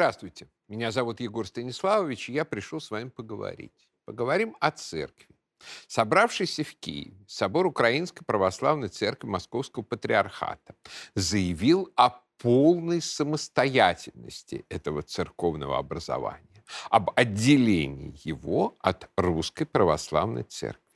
Здравствуйте, меня зовут Егор Станиславович, и я пришел с вами поговорить. Поговорим о церкви. Собравшийся в Киеве собор Украинской Православной Церкви Московского Патриархата заявил о полной самостоятельности этого церковного образования, об отделении его от Русской Православной Церкви.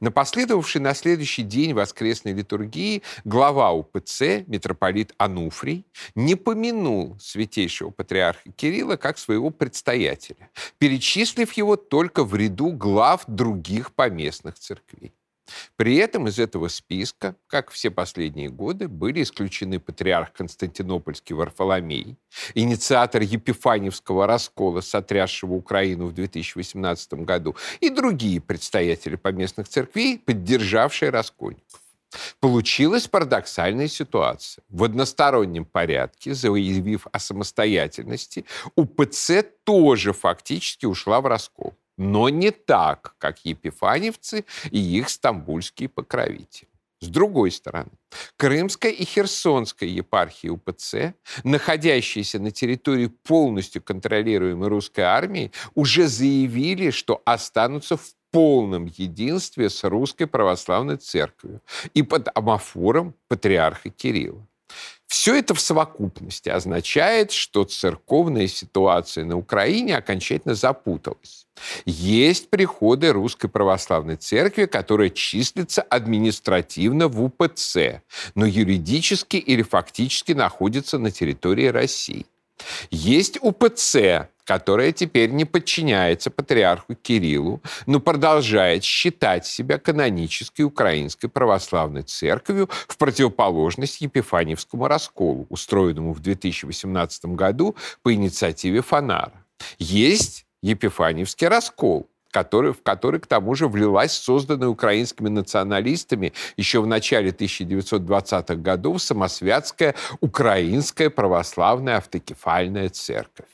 На последовавшей на следующий день воскресной литургии глава УПЦ, митрополит Ануфрий, не помянул святейшего патриарха Кирилла как своего предстоятеля, перечислив его только в ряду глав других поместных церквей. При этом из этого списка, как все последние годы, были исключены патриарх Константинопольский Варфоломей, инициатор Епифаневского раскола, сотрясшего Украину в 2018 году, и другие представители поместных церквей, поддержавшие раскольников. Получилась парадоксальная ситуация. В одностороннем порядке, заявив о самостоятельности, УПЦ тоже фактически ушла в раскол но не так, как епифаневцы и их стамбульские покровители. С другой стороны, Крымская и Херсонская епархии УПЦ, находящиеся на территории полностью контролируемой русской армии, уже заявили, что останутся в полном единстве с русской православной церковью и под амофором патриарха Кирилла. Все это в совокупности означает, что церковная ситуация на Украине окончательно запуталась. Есть приходы Русской Православной Церкви, которая числится административно в УПЦ, но юридически или фактически находится на территории России. Есть УПЦ, которая теперь не подчиняется патриарху Кириллу, но продолжает считать себя канонической украинской православной церковью в противоположность Епифаневскому расколу, устроенному в 2018 году по инициативе Фонара. Есть Епифаневский раскол, который, в который, к тому же, влилась созданная украинскими националистами еще в начале 1920-х годов самосвятская Украинская православная автокефальная церковь.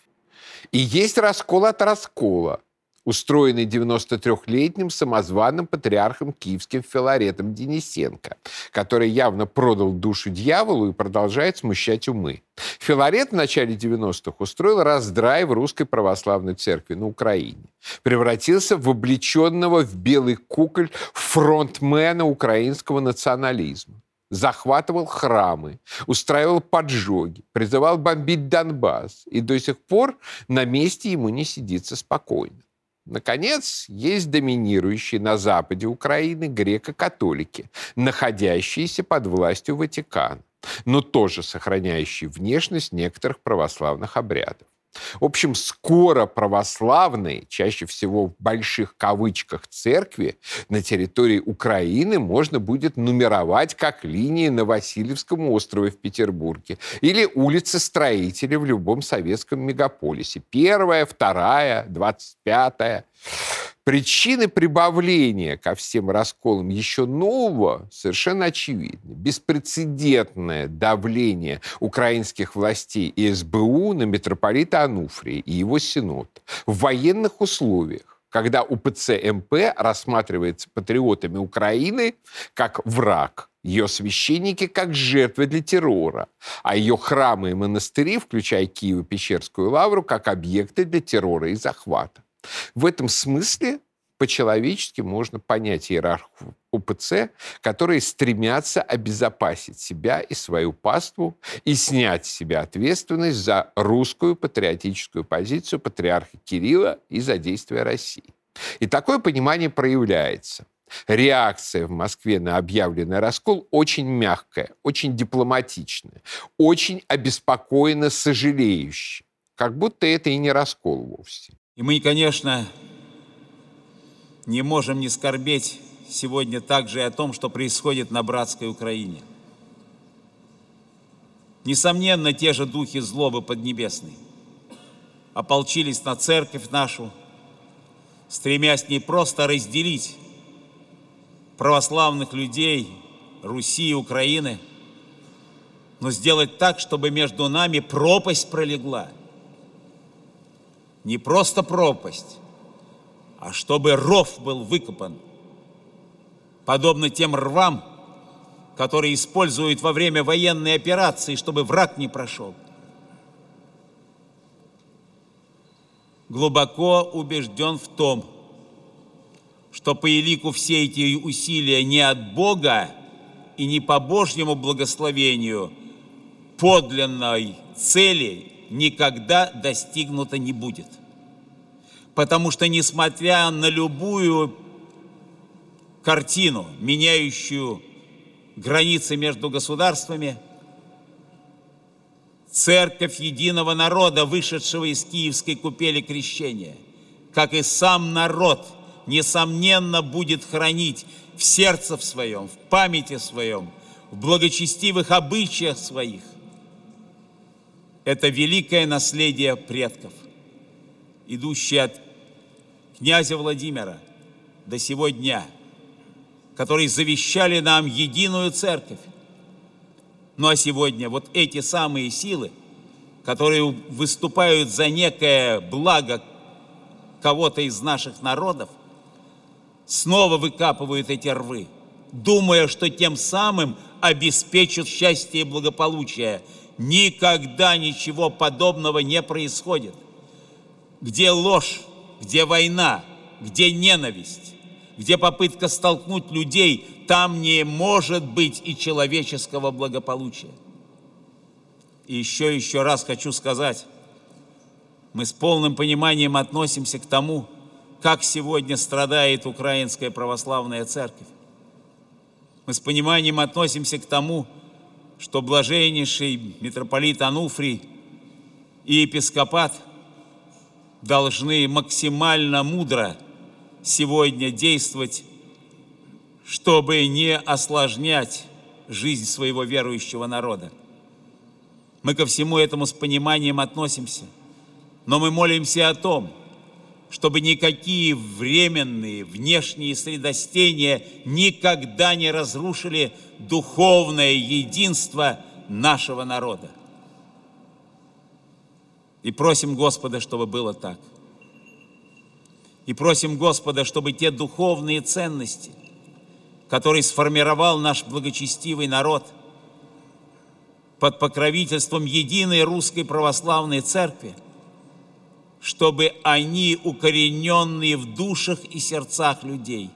И есть раскол от раскола, устроенный 93-летним самозваным патриархом киевским Филаретом Денисенко, который явно продал душу дьяволу и продолжает смущать умы. Филарет в начале 90-х устроил раздрай в русской православной церкви на Украине. Превратился в облеченного в белый куколь фронтмена украинского национализма захватывал храмы, устраивал поджоги, призывал бомбить Донбасс, и до сих пор на месте ему не сидится спокойно. Наконец, есть доминирующие на западе Украины греко-католики, находящиеся под властью Ватикана, но тоже сохраняющие внешность некоторых православных обрядов. В общем, скоро православные, чаще всего в больших кавычках церкви, на территории Украины можно будет нумеровать как линии на Васильевском острове в Петербурге или улицы строителей в любом советском мегаполисе. Первая, вторая, двадцать пятая. Причины прибавления ко всем расколам еще нового совершенно очевидны. Беспрецедентное давление украинских властей и СБУ на митрополита Ануфрия и его синод в военных условиях, когда УПЦ МП рассматривается патриотами Украины как враг, ее священники как жертвы для террора, а ее храмы и монастыри, включая Киево-Печерскую лавру, как объекты для террора и захвата. В этом смысле по-человечески можно понять иерархию УПЦ, которые стремятся обезопасить себя и свою паству и снять с себя ответственность за русскую патриотическую позицию патриарха Кирилла и за действия России. И такое понимание проявляется. Реакция в Москве на объявленный раскол очень мягкая, очень дипломатичная, очень обеспокоенно сожалеющая. Как будто это и не раскол вовсе. И мы, конечно, не можем не скорбеть сегодня также и о том, что происходит на братской Украине. Несомненно, те же духи злобы поднебесной ополчились на церковь нашу, стремясь не просто разделить православных людей Руси и Украины, но сделать так, чтобы между нами пропасть пролегла – не просто пропасть, а чтобы ров был выкопан, подобно тем рвам, которые используют во время военной операции, чтобы враг не прошел. глубоко убежден в том, что по елику все эти усилия не от Бога и не по Божьему благословению подлинной цели никогда достигнуто не будет. Потому что, несмотря на любую картину, меняющую границы между государствами, церковь единого народа, вышедшего из Киевской купели крещения, как и сам народ, несомненно, будет хранить в сердце в своем, в памяти своем, в благочестивых обычаях своих. Это великое наследие предков, идущее от князя Владимира до сего дня – которые завещали нам единую церковь. Ну а сегодня вот эти самые силы, которые выступают за некое благо кого-то из наших народов, снова выкапывают эти рвы, думая, что тем самым обеспечат счастье и благополучие. Никогда ничего подобного не происходит. Где ложь, где война, где ненависть, где попытка столкнуть людей, там не может быть и человеческого благополучия. И еще, еще раз хочу сказать, мы с полным пониманием относимся к тому, как сегодня страдает Украинская Православная Церковь. Мы с пониманием относимся к тому, блаженнейший митрополит Ануфрий и епископат должны максимально мудро сегодня действовать, чтобы не осложнять жизнь своего верующего народа. Мы ко всему этому с пониманием относимся, но мы молимся о том, чтобы никакие временные внешние средостения никогда не разрушили духовное единство нашего народа. И просим Господа, чтобы было так – и просим Господа, чтобы те духовные ценности, которые сформировал наш благочестивый народ под покровительством единой русской православной церкви, чтобы они, укорененные в душах и сердцах людей,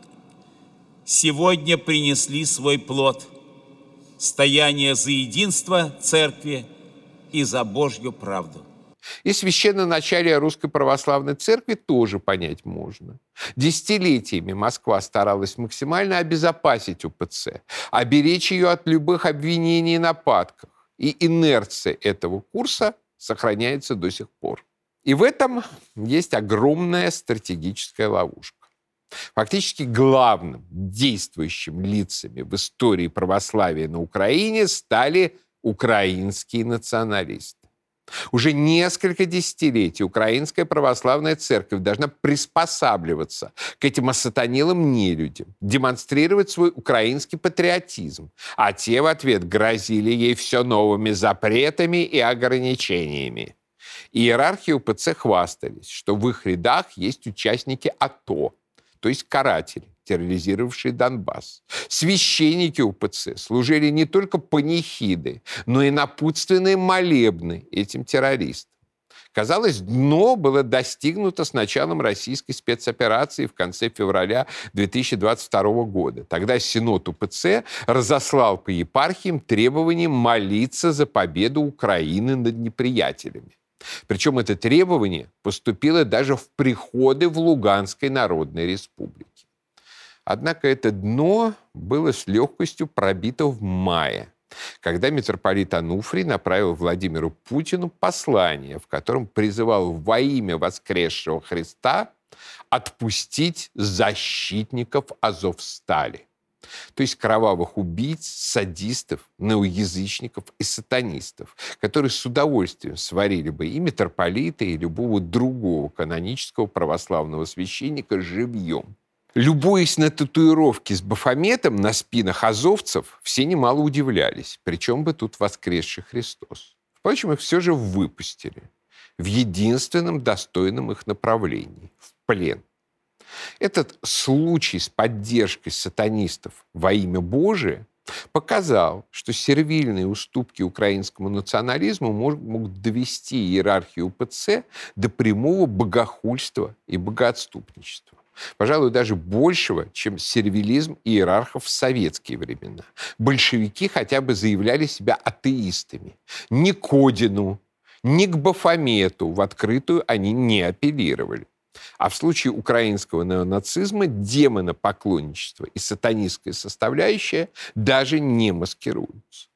сегодня принесли свой плод – стояние за единство церкви и за Божью правду. И священноначалие Русской Православной Церкви тоже понять можно. Десятилетиями Москва старалась максимально обезопасить УПЦ, оберечь ее от любых обвинений и нападков. И инерция этого курса сохраняется до сих пор. И в этом есть огромная стратегическая ловушка. Фактически главным действующим лицами в истории православия на Украине стали украинские националисты. Уже несколько десятилетий Украинская Православная Церковь должна приспосабливаться к этим осатанилым нелюдям, демонстрировать свой украинский патриотизм, а те в ответ грозили ей все новыми запретами и ограничениями. Иерархи УПЦ хвастались, что в их рядах есть участники АТО, то есть каратели терроризировавшие Донбасс. Священники УПЦ служили не только панихиды, но и напутственные молебны этим террористам. Казалось, дно было достигнуто с началом российской спецоперации в конце февраля 2022 года. Тогда Синод УПЦ разослал по епархиям требование молиться за победу Украины над неприятелями. Причем это требование поступило даже в приходы в Луганской Народной Республике. Однако это дно было с легкостью пробито в мае, когда митрополит Ануфрий направил Владимиру Путину послание, в котором призывал во имя воскресшего Христа отпустить защитников Азовстали, то есть кровавых убийц, садистов, неоязычников и сатанистов, которые с удовольствием сварили бы и митрополита, и любого другого канонического православного священника живьем. Любуясь на татуировки с бафометом на спинах азовцев, все немало удивлялись, причем бы тут воскресший Христос. Впрочем, их все же выпустили в единственном достойном их направлении – в плен. Этот случай с поддержкой сатанистов во имя Божие показал, что сервильные уступки украинскому национализму могут довести иерархию УПЦ до прямого богохульства и богоотступничества. Пожалуй, даже большего, чем сервилизм иерархов в советские времена. Большевики хотя бы заявляли себя атеистами. Ни к Одину, ни к Бафомету в открытую они не апеллировали. А в случае украинского неонацизма демонопоклонничество и сатанистская составляющая даже не маскируются.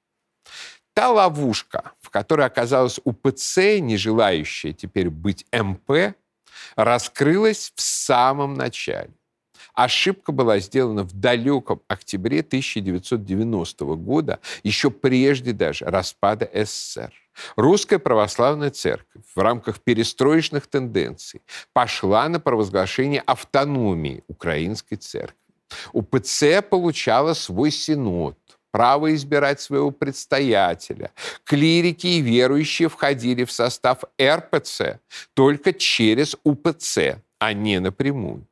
Та ловушка, в которой оказалась УПЦ, не желающая теперь быть МП, раскрылась в самом начале. Ошибка была сделана в далеком октябре 1990 года, еще прежде даже распада СССР. Русская православная церковь в рамках перестроечных тенденций пошла на провозглашение автономии украинской церкви. УПЦ получала свой синод, право избирать своего предстоятеля. Клирики и верующие входили в состав РПЦ только через УПЦ, а не напрямую.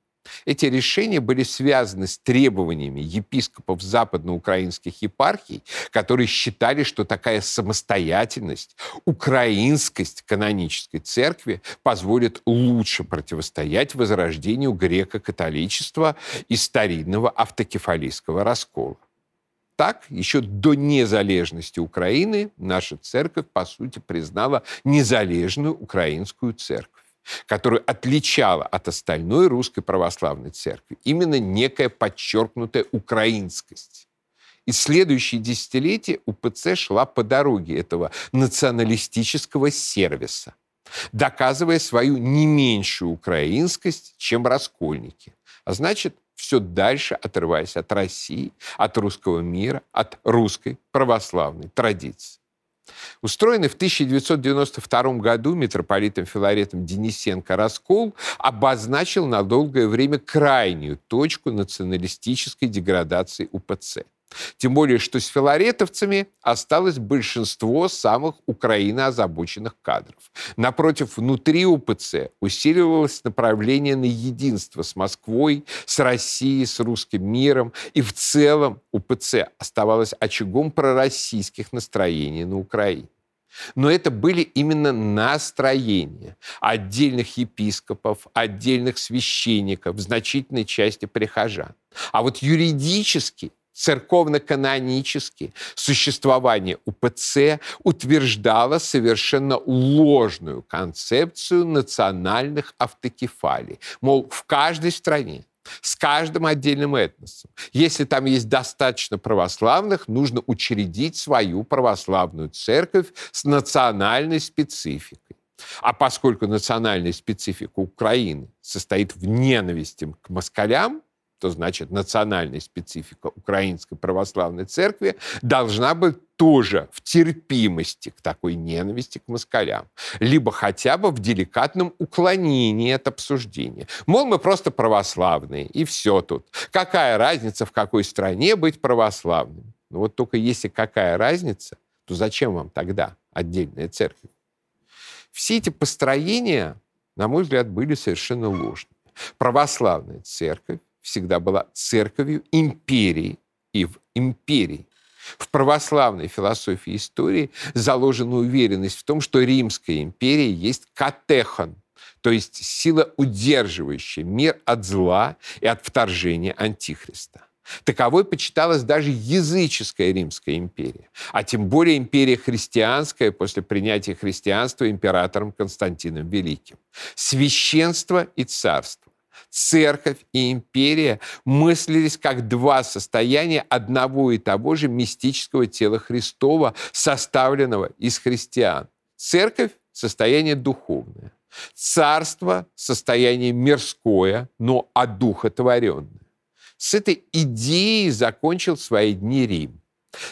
Эти решения были связаны с требованиями епископов западноукраинских епархий, которые считали, что такая самостоятельность, украинскость канонической церкви позволит лучше противостоять возрождению греко-католичества и старинного автокефалийского раскола. Так, еще до незалежности Украины наша церковь, по сути, признала незалежную украинскую церковь которую отличала от остальной русской православной церкви именно некая подчеркнутая украинскость. И следующие десятилетия УПЦ шла по дороге этого националистического сервиса, доказывая свою не меньшую украинскость, чем раскольники. А значит, все дальше отрываясь от России, от русского мира, от русской православной традиции. Устроенный в 1992 году митрополитом Филаретом Денисенко раскол обозначил на долгое время крайнюю точку националистической деградации УПЦ. Тем более, что с филаретовцами осталось большинство самых украиноозабоченных кадров. Напротив, внутри УПЦ усиливалось направление на единство с Москвой, с Россией, с русским миром. И в целом УПЦ оставалось очагом пророссийских настроений на Украине. Но это были именно настроения отдельных епископов, отдельных священников, значительной части прихожан. А вот юридически церковно-канонически существование УПЦ утверждало совершенно ложную концепцию национальных автокефалий. Мол, в каждой стране с каждым отдельным этносом. Если там есть достаточно православных, нужно учредить свою православную церковь с национальной спецификой. А поскольку национальная специфика Украины состоит в ненависти к москалям, то значит национальная специфика Украинской Православной Церкви должна быть тоже в терпимости к такой ненависти к москалям, либо хотя бы в деликатном уклонении от обсуждения. Мол, мы просто православные, и все тут. Какая разница, в какой стране быть православным? Ну вот только если какая разница, то зачем вам тогда отдельная церковь? Все эти построения, на мой взгляд, были совершенно ложными. Православная церковь всегда была церковью империи и в империи. В православной философии истории заложена уверенность в том, что Римская империя есть катехон, то есть сила, удерживающая мир от зла и от вторжения Антихриста. Таковой почиталась даже языческая Римская империя, а тем более империя христианская после принятия христианства императором Константином Великим. Священство и царство церковь и империя мыслились как два состояния одного и того же мистического тела Христова, составленного из христиан. Церковь – состояние духовное. Царство – состояние мирское, но одухотворенное. С этой идеей закончил свои дни Рим.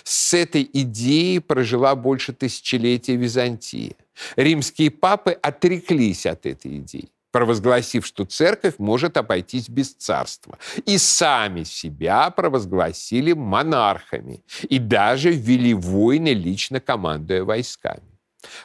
С этой идеей прожила больше тысячелетия Византия. Римские папы отреклись от этой идеи провозгласив, что церковь может обойтись без царства. И сами себя провозгласили монархами и даже ввели войны, лично командуя войсками.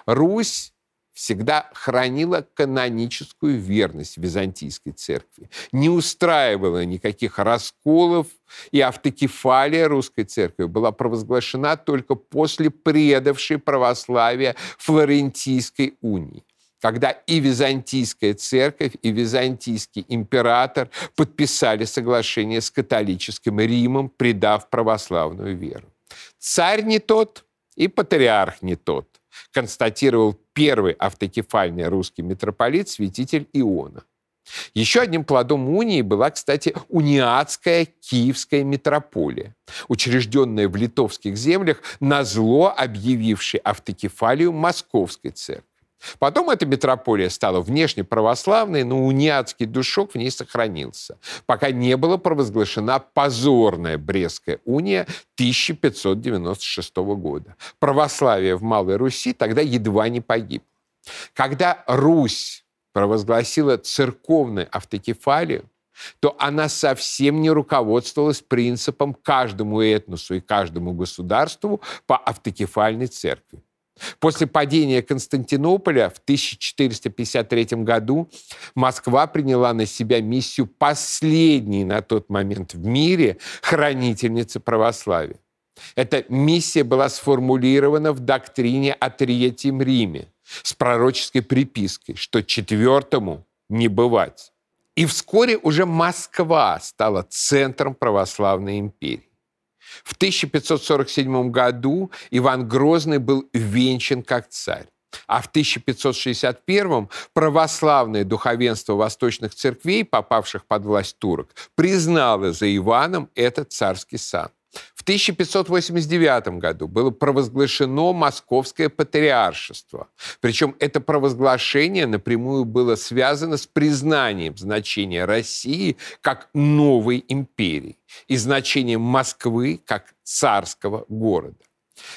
Русь всегда хранила каноническую верность Византийской церкви, не устраивала никаких расколов и автокефалия русской церкви была провозглашена только после предавшей православие Флорентийской унии когда и Византийская церковь, и Византийский император подписали соглашение с католическим Римом, предав православную веру. Царь не тот и патриарх не тот, констатировал первый автокефальный русский митрополит святитель Иона. Еще одним плодом унии была, кстати, униатская киевская митрополия, учрежденная в литовских землях на зло объявившей автокефалию Московской церкви. Потом эта митрополия стала внешне православной, но униатский душок в ней сохранился, пока не была провозглашена позорная Брестская уния 1596 года. Православие в Малой Руси тогда едва не погибло. Когда Русь провозгласила церковную автокефалию, то она совсем не руководствовалась принципом каждому этносу и каждому государству по автокефальной церкви. После падения Константинополя в 1453 году Москва приняла на себя миссию последней на тот момент в мире хранительницы православия. Эта миссия была сформулирована в доктрине о Третьем Риме с пророческой припиской, что четвертому не бывать. И вскоре уже Москва стала центром православной империи. В 1547 году Иван Грозный был венчан как царь. А в 1561 православное духовенство восточных церквей, попавших под власть турок, признало за Иваном этот царский сан. В 1589 году было провозглашено Московское патриаршество. Причем это провозглашение напрямую было связано с признанием значения России как новой империи и значением Москвы как царского города.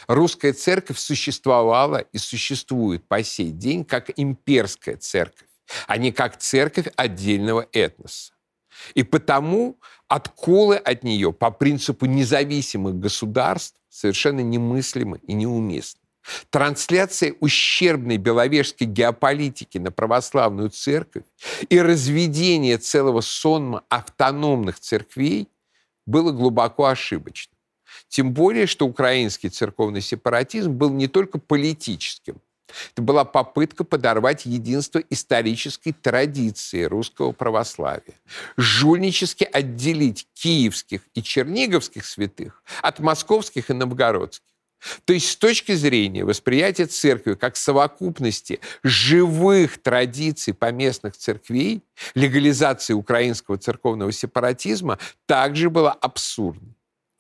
Русская церковь существовала и существует по сей день как имперская церковь, а не как церковь отдельного этноса. И потому отколы от нее по принципу независимых государств совершенно немыслимы и неуместны. Трансляция ущербной беловежской геополитики на православную церковь и разведение целого сонма автономных церквей было глубоко ошибочным. Тем более, что украинский церковный сепаратизм был не только политическим, это была попытка подорвать единство исторической традиции русского православия, жульнически отделить киевских и черниговских святых от московских и новгородских. То есть с точки зрения восприятия церкви как совокупности живых традиций поместных церквей, легализация украинского церковного сепаратизма также была абсурдной.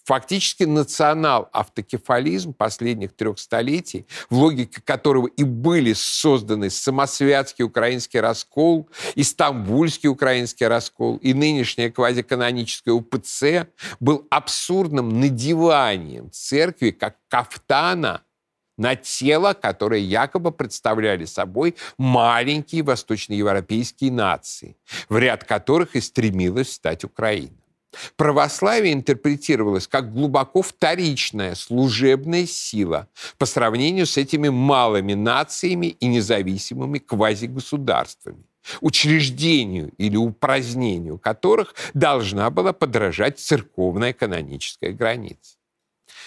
Фактически национал-автокефализм последних трех столетий, в логике которого и были созданы самосвятский украинский раскол, и стамбульский украинский раскол, и нынешняя квазиканоническая УПЦ, был абсурдным надеванием церкви как кафтана на тело, которое якобы представляли собой маленькие восточноевропейские нации, в ряд которых и стремилась стать Украина. Православие интерпретировалось как глубоко вторичная служебная сила по сравнению с этими малыми нациями и независимыми квазигосударствами учреждению или упразднению которых должна была подражать церковная каноническая граница.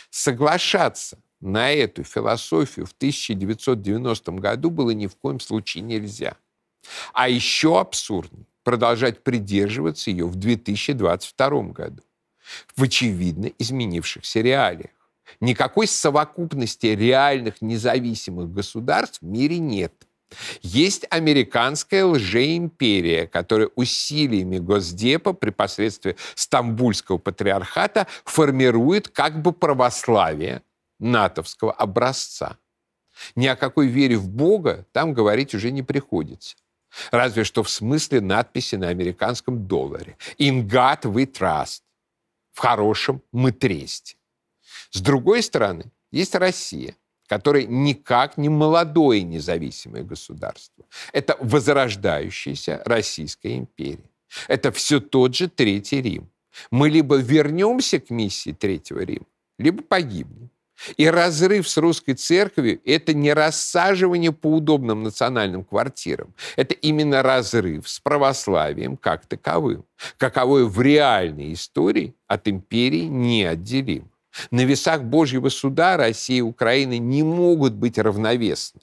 Соглашаться на эту философию в 1990 году было ни в коем случае нельзя. А еще абсурднее продолжать придерживаться ее в 2022 году в очевидно изменившихся реалиях. Никакой совокупности реальных независимых государств в мире нет. Есть американская лжеимперия, которая усилиями Госдепа при посредстве Стамбульского патриархата формирует как бы православие натовского образца. Ни о какой вере в Бога там говорить уже не приходится. Разве что в смысле надписи на американском долларе. In God we trust. В хорошем мы тресте. С другой стороны, есть Россия, которая никак не молодое независимое государство. Это возрождающаяся Российская империя. Это все тот же Третий Рим. Мы либо вернемся к миссии Третьего Рима, либо погибнем. И разрыв с русской церковью – это не рассаживание по удобным национальным квартирам. Это именно разрыв с православием как таковым, каковое в реальной истории от империи неотделимо. На весах Божьего суда Россия и Украина не могут быть равновесны,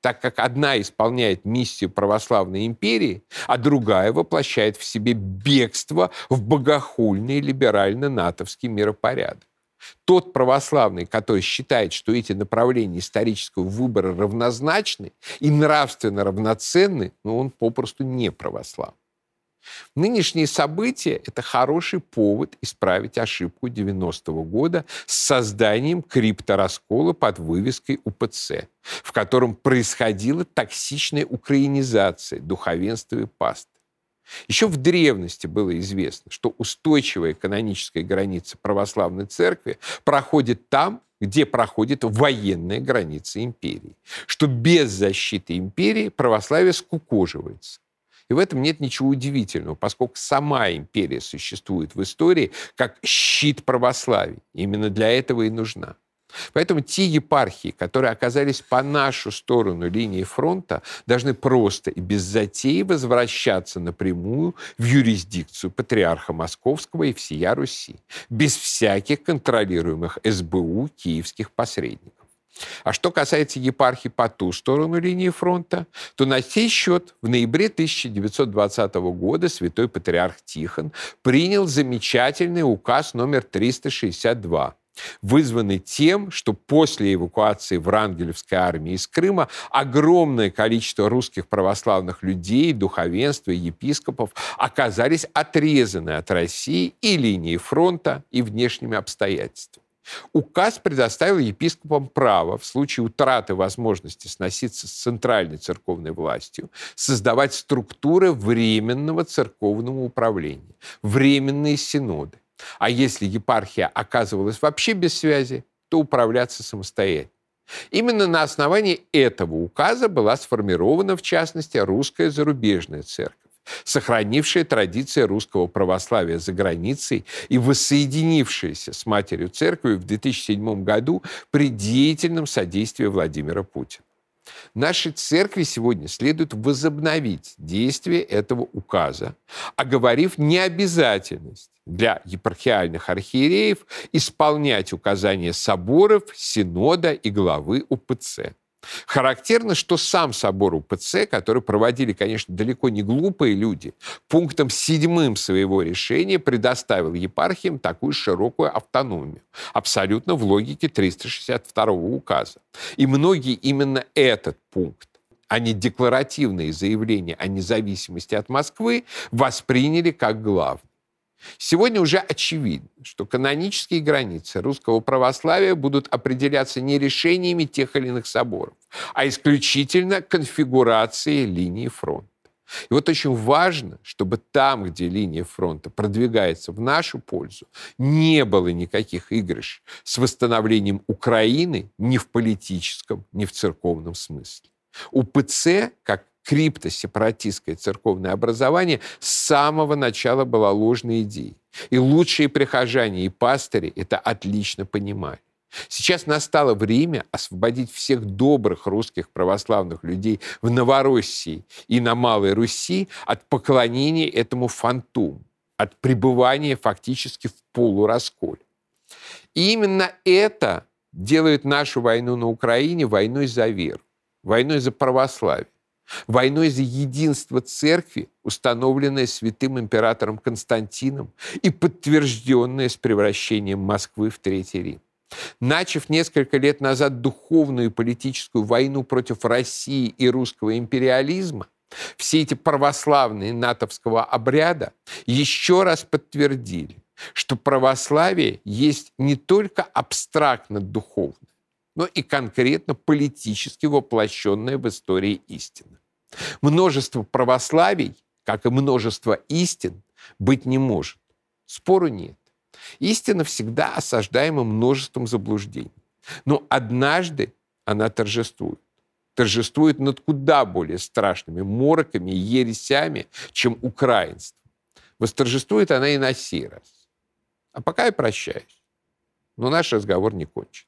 так как одна исполняет миссию православной империи, а другая воплощает в себе бегство в богохульный либерально-натовский миропорядок. Тот православный, который считает, что эти направления исторического выбора равнозначны и нравственно равноценны, ну, он попросту не православный. Нынешние события – это хороший повод исправить ошибку 90-го года с созданием криптораскола под вывеской УПЦ, в котором происходила токсичная украинизация духовенства и пасты. Еще в древности было известно, что устойчивая каноническая граница православной церкви проходит там, где проходит военная граница империи, что без защиты империи православие скукоживается. И в этом нет ничего удивительного, поскольку сама империя существует в истории как щит православия. Именно для этого и нужна. Поэтому те епархии, которые оказались по нашу сторону линии фронта, должны просто и без затеи возвращаться напрямую в юрисдикцию патриарха Московского и всея Руси, без всяких контролируемых СБУ киевских посредников. А что касается епархии по ту сторону линии фронта, то на сей счет в ноябре 1920 года святой патриарх Тихон принял замечательный указ номер 362 вызванный тем, что после эвакуации Врангелевской армии из Крыма огромное количество русских православных людей, духовенства и епископов оказались отрезаны от России и линии фронта, и внешними обстоятельствами. Указ предоставил епископам право в случае утраты возможности сноситься с центральной церковной властью создавать структуры временного церковного управления, временные синоды. А если епархия оказывалась вообще без связи, то управляться самостоятельно. Именно на основании этого указа была сформирована, в частности, русская зарубежная церковь сохранившая традиции русского православия за границей и воссоединившаяся с Матерью Церкви в 2007 году при деятельном содействии Владимира Путина. Нашей церкви сегодня следует возобновить действие этого указа, оговорив необязательность для епархиальных архиереев исполнять указания соборов, синода и главы УПЦ. Характерно, что сам собор УПЦ, который проводили, конечно, далеко не глупые люди, пунктом седьмым своего решения предоставил епархиям такую широкую автономию, абсолютно в логике 362 указа. И многие именно этот пункт а не декларативные заявления о независимости от Москвы восприняли как главное. Сегодня уже очевидно, что канонические границы русского православия будут определяться не решениями тех или иных соборов, а исключительно конфигурацией линии фронта. И вот очень важно, чтобы там, где линия фронта продвигается в нашу пользу, не было никаких игрыш с восстановлением Украины ни в политическом, ни в церковном смысле. УПЦ, как криптосепаратистское церковное образование с самого начала была ложной идеей. И лучшие прихожане и пастыри это отлично понимали. Сейчас настало время освободить всех добрых русских православных людей в Новороссии и на Малой Руси от поклонения этому фантому, от пребывания фактически в полурасколе. И именно это делает нашу войну на Украине войной за веру, войной за православие войной за единство церкви, установленное святым императором Константином и подтвержденное с превращением Москвы в Третий Рим. Начав несколько лет назад духовную и политическую войну против России и русского империализма, все эти православные натовского обряда еще раз подтвердили, что православие есть не только абстрактно духовное, но и конкретно политически воплощенная в истории истина. Множество православий, как и множество истин, быть не может. Спору нет. Истина всегда осаждаема множеством заблуждений. Но однажды она торжествует. Торжествует над куда более страшными мороками и ересями, чем украинство. Восторжествует она и на сей раз. А пока я прощаюсь. Но наш разговор не кончен.